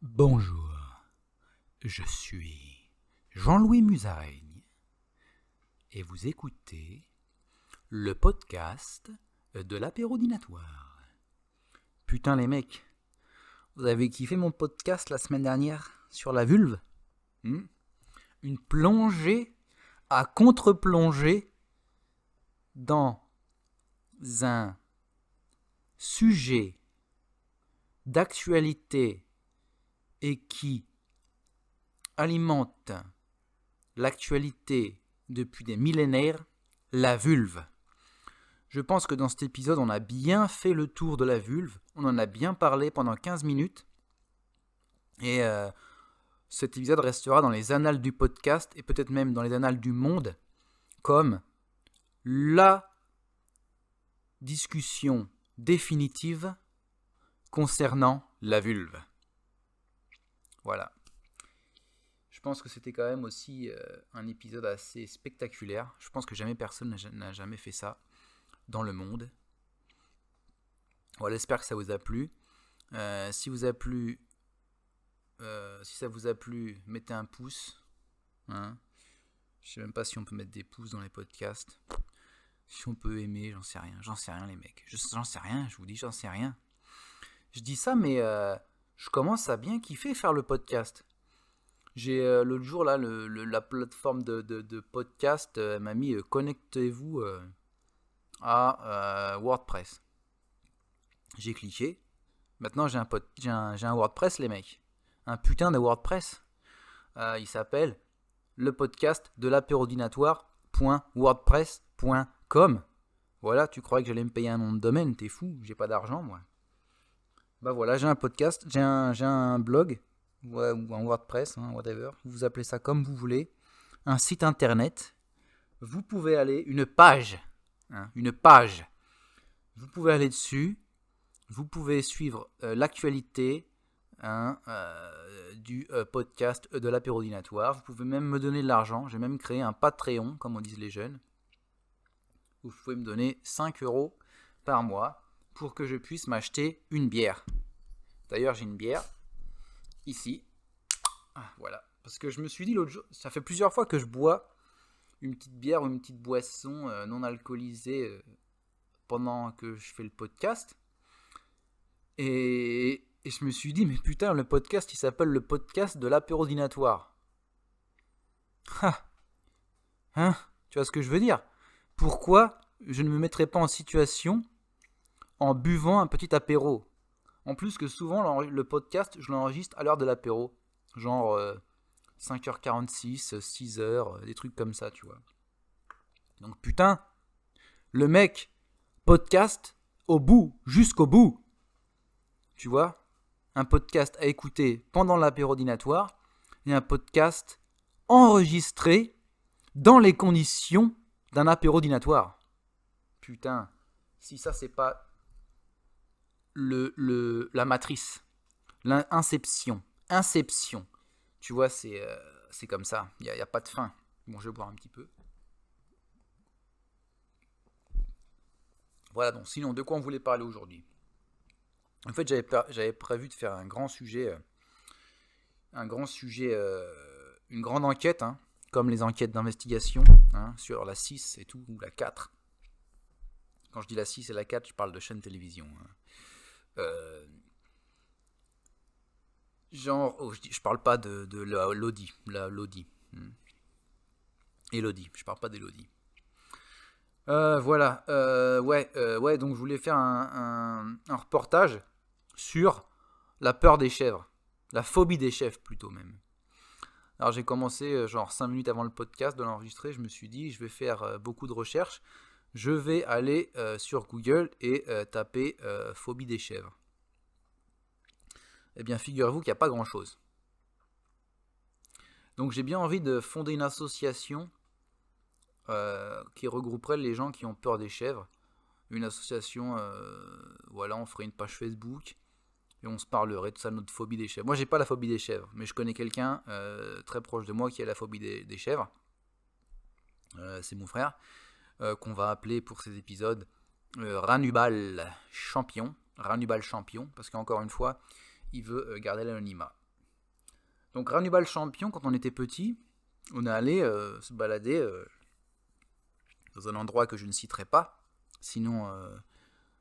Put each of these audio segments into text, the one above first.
Bonjour, je suis Jean-Louis Musaraigne et vous écoutez le podcast de l'apérodinatoire. Putain les mecs, vous avez kiffé mon podcast la semaine dernière sur la vulve hmm? Une plongée à contre-plongée dans un sujet d'actualité et qui alimente l'actualité depuis des millénaires, la vulve. Je pense que dans cet épisode, on a bien fait le tour de la vulve, on en a bien parlé pendant 15 minutes, et euh, cet épisode restera dans les annales du podcast, et peut-être même dans les annales du monde, comme la discussion définitive concernant la vulve. Voilà. Je pense que c'était quand même aussi euh, un épisode assez spectaculaire. Je pense que jamais personne n'a jamais fait ça dans le monde. Voilà, j'espère que ça vous a plu. Euh, si vous a plu, euh, si ça vous a plu, mettez un pouce. Hein. Je sais même pas si on peut mettre des pouces dans les podcasts. Si on peut aimer, j'en sais rien. J'en sais rien, les mecs. J'en sais rien, je vous dis, j'en sais rien. Je dis ça, mais je commence à bien kiffer faire le podcast. J'ai euh, l'autre jour là, la plateforme de, podcast euh, m'a mis euh, connectez-vous à WordPress. J'ai cliqué. Maintenant j'ai un, un, un, WordPress les mecs. Un putain de WordPress. il s'appelle le podcast de l'apérodinatoire.wordpress.com. Voilà, tu croyais que j'allais me payer un nom de domaine, t'es fou, j'ai pas d'argent moi. Bah voilà, j'ai un podcast, j'ai un, un, blog, ou un WordPress, hein, whatever, vous appelez ça comme vous voulez, un site internet. Vous pouvez aller, une page, hein, une page. Vous pouvez aller dessus, vous pouvez suivre euh, l'actualité hein, euh, du euh, podcast de l'apérodinatoire. Vous pouvez même me donner de l'argent. J'ai même créé un Patreon, comme on disent les jeunes. Vous pouvez me donner 5 euros par mois pour que je puisse m'acheter une bière. D'ailleurs, j'ai une bière ici. Ah, voilà. Parce que je me suis dit l'autre jour, ça fait plusieurs fois que je bois une petite bière ou une petite boisson euh, non alcoolisée euh, pendant que je fais le podcast. Et, et, je me suis dit, mais putain, le podcast, il s'appelle le podcast de l'apérodinatoire. Ah Hein? Tu vois ce que je veux dire? Pourquoi je ne me mettrais pas en situation en buvant un petit apéro. En plus que souvent le podcast, je l'enregistre à l'heure de l'apéro. Genre 5h46, euh, 6h, euh, des trucs comme ça, tu vois. Donc putain, le mec podcast au bout, jusqu'au bout. Tu vois Un podcast à écouter pendant l'apéro dinatoire et un podcast enregistré dans les conditions d'un apéro dinatoire. Putain, si ça c'est pas la matrice, l'inception. Inception. Tu vois, c'est euh, comme ça. Il n'y a, a, pas de fin. Bon, je vais boire un petit peu. Voilà, donc sinon, de quoi on voulait parler aujourd'hui? En fait, j'avais prévu de faire un grand sujet, euh, un grand sujet, euh, une grande enquête, hein, comme les enquêtes d'investigation hein, sur la 6 et tout, ou la 4. Quand je dis la 6 et la 4, je parle de chaîne télévision. Hein. Euh, genre, oh, je, parle pas de, Lodi. Hmm. Elodie, je parle pas d'Elodie. Euh, voilà, euh, ouais, ouais, donc je voulais faire un, un, reportage sur la peur des chèvres, la phobie des chèvres plutôt même. Alors j'ai commencé genre 5 minutes avant le podcast de l'enregistrer, je me suis dit je vais faire beaucoup de recherches je vais aller euh, sur Google et euh, taper euh, phobie des chèvres. Eh bien, figurez-vous qu'il n'y a pas grand-chose. Donc j'ai bien envie de fonder une association qui regrouperait les gens qui ont peur des chèvres. Une association, voilà, on ferait une page Facebook et on se parlerait de ça, notre phobie des chèvres. Moi, j'ai pas la phobie des chèvres, mais je connais quelqu'un très proche de moi qui a la phobie des chèvres. c'est mon frère. Euh, qu'on va appeler pour ces épisodes euh, Ranubal Champion. Ranubal Champion, parce qu'encore une fois, il veut euh, garder l'anonymat. Donc Rannibal Champion, quand on était petit, on est allé se balader dans un endroit que je ne citerai pas, sinon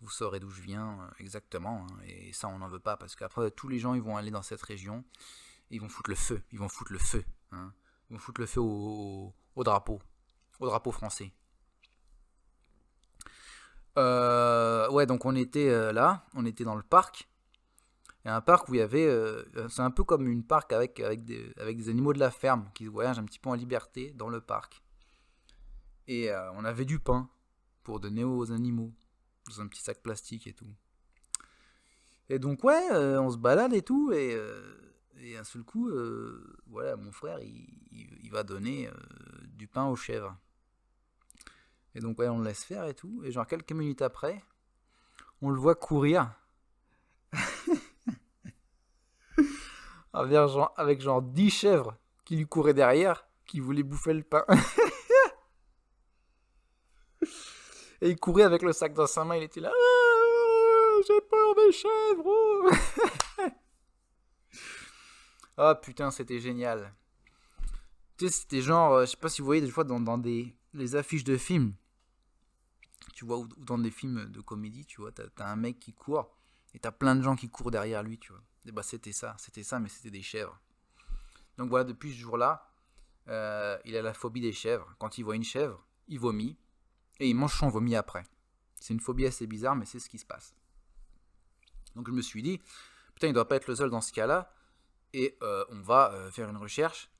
vous saurez d'où je viens exactement, hein, et ça on n'en veut pas, parce qu'après tous les gens ils vont aller dans cette région, ils vont foutre le feu, ils vont foutre le feu, hein. ils vont foutre le feu au drapeau, au drapeau français. Ouais, donc on était là, on était dans le parc, un parc où il y avait. Euh, c'est un peu comme une parc avec, avec, des, avec des animaux de la ferme qui voyagent un petit peu en liberté dans le parc. Et euh, on avait du pain pour donner aux animaux, dans un petit sac plastique et tout. Et donc, ouais, euh, on se balade et tout, et, et un seul coup, voilà, mon frère, il, va donner du pain aux chèvres. Et donc, on le laisse faire et tout, et genre quelques minutes après, on le voit courir avec genre, avec genre 10 chèvres qui lui couraient derrière, qui voulaient bouffer le pain. Et il courait avec le sac dans sa main, il était là. Ah, j'ai peur des chèvres. Oh. Ah putain, c'était génial. Tu sais, c'était genre, euh, je sais pas si vous voyez des fois dans des les affiches de films, tu vois, ou, dans des films de comédie, tu vois, t'as as un mec qui court et t'as plein de gens qui courent derrière lui, tu vois. Et bah c'était ça, c'était ça, mais c'était des chèvres. Donc voilà, depuis ce jour-là, euh, il a la phobie des chèvres. Quand il voit une chèvre, il vomit et il mange son vomi après. C'est une phobie assez bizarre, mais c'est ce qui se passe. Donc je me suis dit, putain, il doit pas être le seul dans ce cas-là, et euh, on va euh, faire une recherche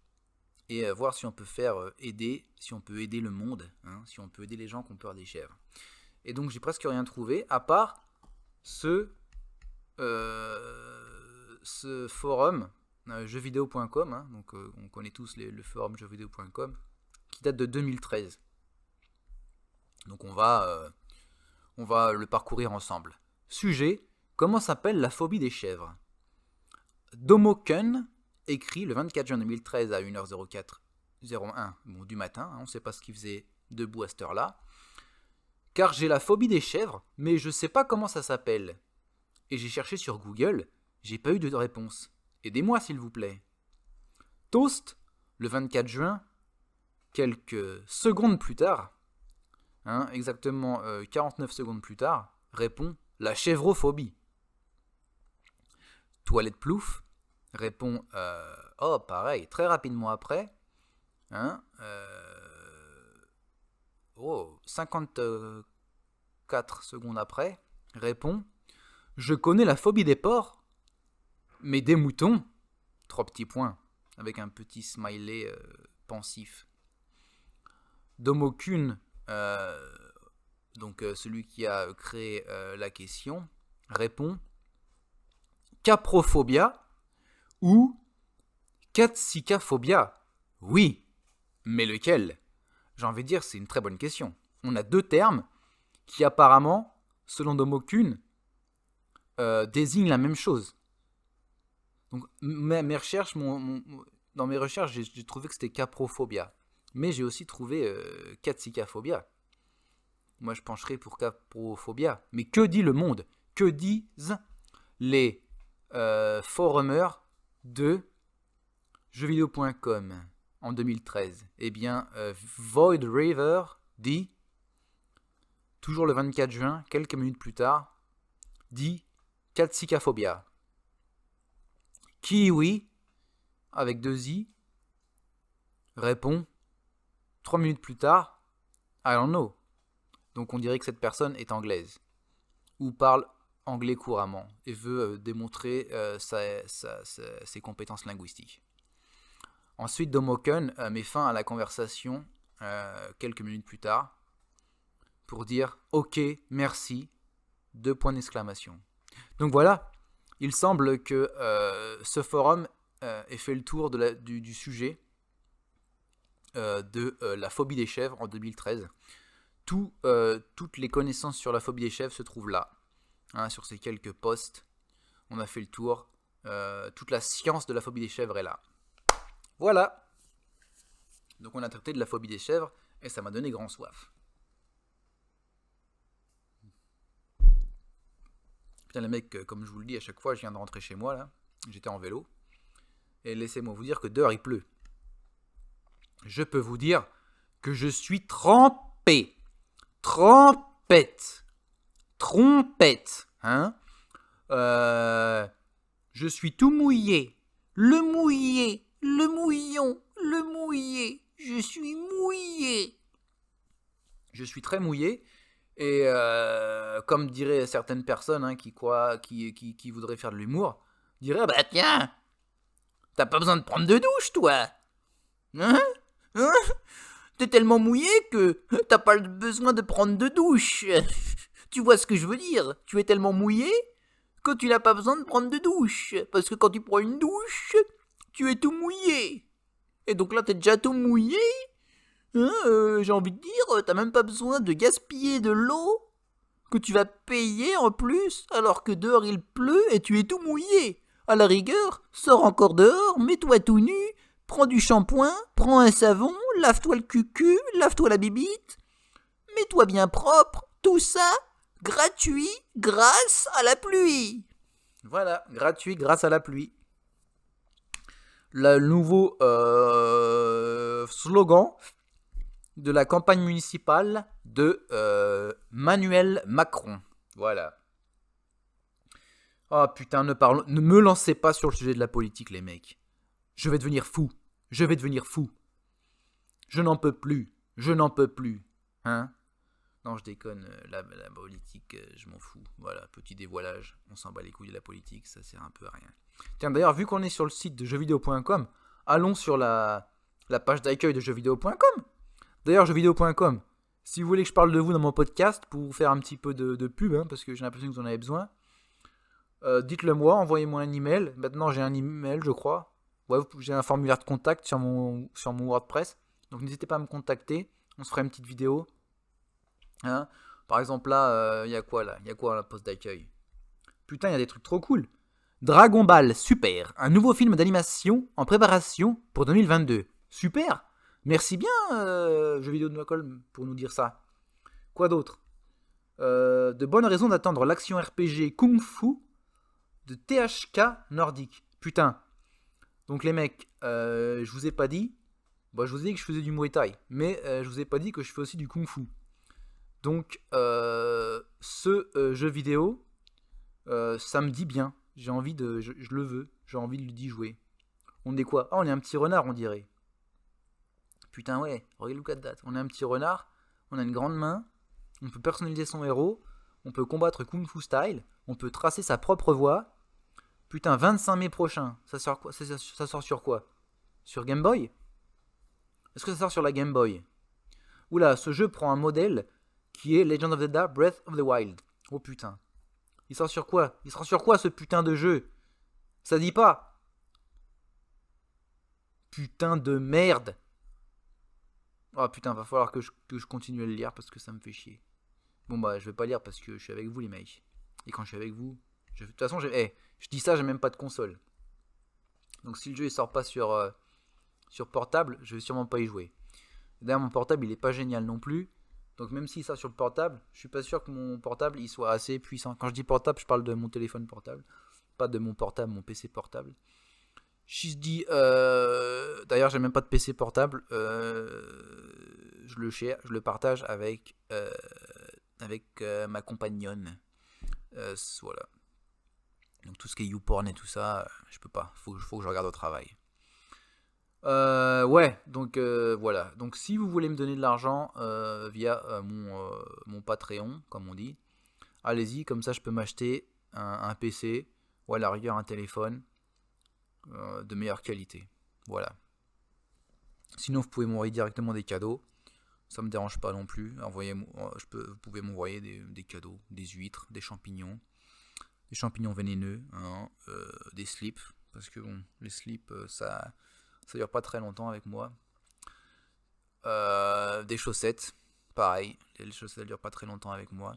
et voir si on peut faire aider, si on peut aider le monde, hein, si on peut aider les gens qui ont peur des chèvres. Et donc j'ai presque rien trouvé, à part ce ce forum, euh, jeuxvideo.com, hein, donc euh, on connaît tous le forum jeuxvideo.com, qui date de 2013. Donc on va, euh, on va le parcourir ensemble. Sujet, comment s'appelle la phobie des chèvres? Domoken écrit le 24 juin 2013 à 1h04 01 bon, du matin, hein, on ne sait pas ce qu'il faisait debout à cette heure-là, car j'ai la phobie des chèvres, mais je ne sais pas comment ça s'appelle. Et j'ai cherché sur Google, j'ai pas eu de réponse. Aidez-moi, s'il vous plaît. Toast, le 24 juin, quelques secondes plus tard, hein, exactement 49 euh, secondes plus tard, répond la chèvrophobie. Toilette Plouf répond euh, Oh, pareil, très rapidement après. Hein, euh, oh, 54 secondes après, répond Je connais la phobie des porcs mais des moutons Trois petits points, avec un petit smiley euh, pensif. Domokun, euh, donc euh, celui qui a créé la question, répond caprophobia ou katsikaphobia. Oui, mais lequel? J'ai envie de dire, c'est une très bonne question. On a deux termes qui apparemment, selon Domokun, désignent la même chose. Donc dans mes recherches, j'ai trouvé que c'était caprophobia. Mais j'ai aussi trouvé euh, katsikaphobia. Moi, je pencherai pour caprophobia. Mais que dit le monde? Que disent les euh, forumers de jeuxvideo.com en 2013 Eh bien, euh, Void River dit, toujours le 24 juin, quelques minutes plus tard, dit katsikaphobia. Kiwi, avec deux i, répond trois minutes plus tard, I don't know. Donc on dirait que cette personne est anglaise ou parle anglais couramment et veut euh, démontrer euh, ses compétences linguistiques. Ensuite, Domoken euh, met fin à la conversation quelques minutes plus tard pour dire OK, merci, deux points d'exclamation. Donc voilà, il semble que ce forum ait fait le tour du, sujet de la phobie des chèvres en 2013. toutes les connaissances sur la phobie des chèvres se trouvent là, hein, sur ces quelques posts. On a fait le tour. toute la science de la phobie des chèvres est là. Voilà. Donc on a traité de la phobie des chèvres et ça m'a donné grand soif. Putain, les mecs, comme je vous le dis à chaque fois, je viens de rentrer chez moi là. J'étais en vélo. Et laissez-moi vous dire que dehors il pleut. Je peux vous dire que je suis trempé. Trempette. Trompette. Hein euh, Je suis tout mouillé. Le mouillé. Le mouillon. Le mouillé. Je suis mouillé. Je suis très mouillé. Et euh, comme diraient certaines personnes hein, qui, croient, qui, voudraient faire de l'humour, diraient Bah tiens, t'as pas besoin de prendre de douche, toi Hein? Hein? T'es tellement mouillé que t'as pas besoin de prendre de douche. tu vois ce que je veux dire? Tu es tellement mouillé que tu n'as pas besoin de prendre de douche. Parce que quand tu prends une douche, tu es tout mouillé. Et donc là, t'es déjà tout mouillé. Hein, euh, J'ai envie de dire, t'as même pas besoin de gaspiller de l'eau que tu vas payer en plus, alors que dehors il pleut et tu es tout mouillé. À la rigueur, sors encore dehors, mets-toi tout nu, Prends du shampoing, prends un savon, lave-toi le cucu, lave-toi la bibite. Mets-toi bien propre, tout ça gratuit grâce à la pluie. Voilà, gratuit grâce à la pluie. Le nouveau euh, slogan de la campagne municipale de euh, Manuel Macron. Voilà. Oh putain, ne, ne me lancez pas sur le sujet de la politique, les mecs. Je vais devenir fou. Je vais devenir fou. Je n'en peux plus. Je n'en peux plus. Hein? Non, je déconne. Euh, la, politique, euh, je m'en fous. Voilà, petit dévoilage. On s'en bat les couilles de la politique, ça sert un peu à rien. Tiens, d'ailleurs, vu qu'on est sur le site de jeuxvideo.com, allons sur la, la page d'accueil de jeuxvideo.com. D'ailleurs, jeuxvideo.com, si vous voulez que je parle de vous dans mon podcast, pour vous faire un petit peu de, pub, hein, parce que j'ai l'impression que vous en avez besoin, euh, dites-le moi, envoyez-moi un email. Maintenant, j'ai un email, je crois ouais, j'ai un formulaire de contact sur mon, sur mon WordPress. Donc n'hésitez pas à me contacter. On se fera une petite vidéo. Hein Par exemple, là, il euh, y a quoi là? Il y a quoi à la poste d'accueil? Putain, il y a des trucs trop cool. Dragon Ball Super, un nouveau film d'animation en préparation pour 2022. Super Merci bien, euh, jeu vidéo de Macol, pour nous dire ça. Quoi d'autre? Euh, De bonnes raisons d'attendre l'action RPG Kung Fu de THK Nordique. Putain, donc les mecs, euh, je vous ai pas dit, bah, je vous ai dit que je faisais du Muay Thai, mais je vous ai pas dit que je fais aussi du Kung Fu. Donc euh, ce jeu vidéo, ça me dit bien. J'ai envie de, je, le veux, j'ai envie de lui jouer. On est quoi? Ah, on est un petit renard, on dirait. Putain ouais, look at. On est un petit renard, on a une grande main, on peut personnaliser son héros, on peut combattre Kung Fu style, on peut tracer sa propre voie, Putain, 25 mai prochain. Ça sort, quoi? Ça, sort sur quoi? Sur Game Boy? Est-ce que ça sort sur la Game Boy? Oula, ce jeu prend un modèle qui est Legend of Zelda Breath of the Wild. Oh putain. Il sort sur quoi? Il sort sur quoi ce putain de jeu? Ça dit pas Putain de merde Oh putain, va falloir que je, continue à le lire parce que ça me fait chier. Bon bah je vais pas lire parce que je suis avec vous les mecs. Et quand je suis avec vous, de toute façon, eh, je dis ça, j'ai même pas de console. Donc si le jeu ne sort pas sur, euh, sur portable, je vais sûrement pas y jouer. D'ailleurs, mon portable, il est pas génial non plus. Donc même s'il sort sur le portable, je suis pas sûr que mon portable il soit assez puissant. Quand je dis portable, je parle de mon téléphone portable, pas de mon portable, mon PC portable. Je dis, euh, d'ailleurs, j'ai même pas de PC portable. Euh, je le je le partage avec avec ma compagnonne. voilà. Donc tout ce qui est YouPorn et tout ça, euh, je peux pas. Faut, faut que je regarde au travail. Euh, ouais, donc euh, voilà. Donc si vous voulez me donner de l'argent via mon, mon, Patreon, comme on dit, allez-y, comme ça je peux m'acheter un, PC ou à la rigueur un téléphone de meilleure qualité. Voilà. Sinon vous pouvez m'envoyer directement des cadeaux. Ça me dérange pas non plus. Envoyez, je peux, vous pouvez m'envoyer des, cadeaux, des huîtres, des champignons des champignons vénéneux, hein, euh, des slips, parce que bon, les slips, euh, ça, ça dure pas très longtemps avec moi. Euh, des chaussettes, pareil, les chaussettes durent pas très longtemps avec moi.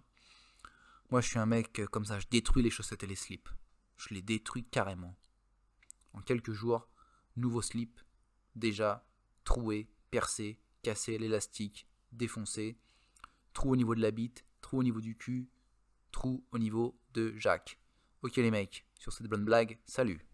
Moi, je suis un mec comme ça, je détruis les chaussettes et les slips. Je les détruis carrément. En quelques jours, nouveau slip, déjà troué, percé, cassé l'élastique, défoncé, trou au niveau de la bite, trou au niveau du cul, trou au niveau de Jacques. Ok les mecs, sur cette bonne blague, salut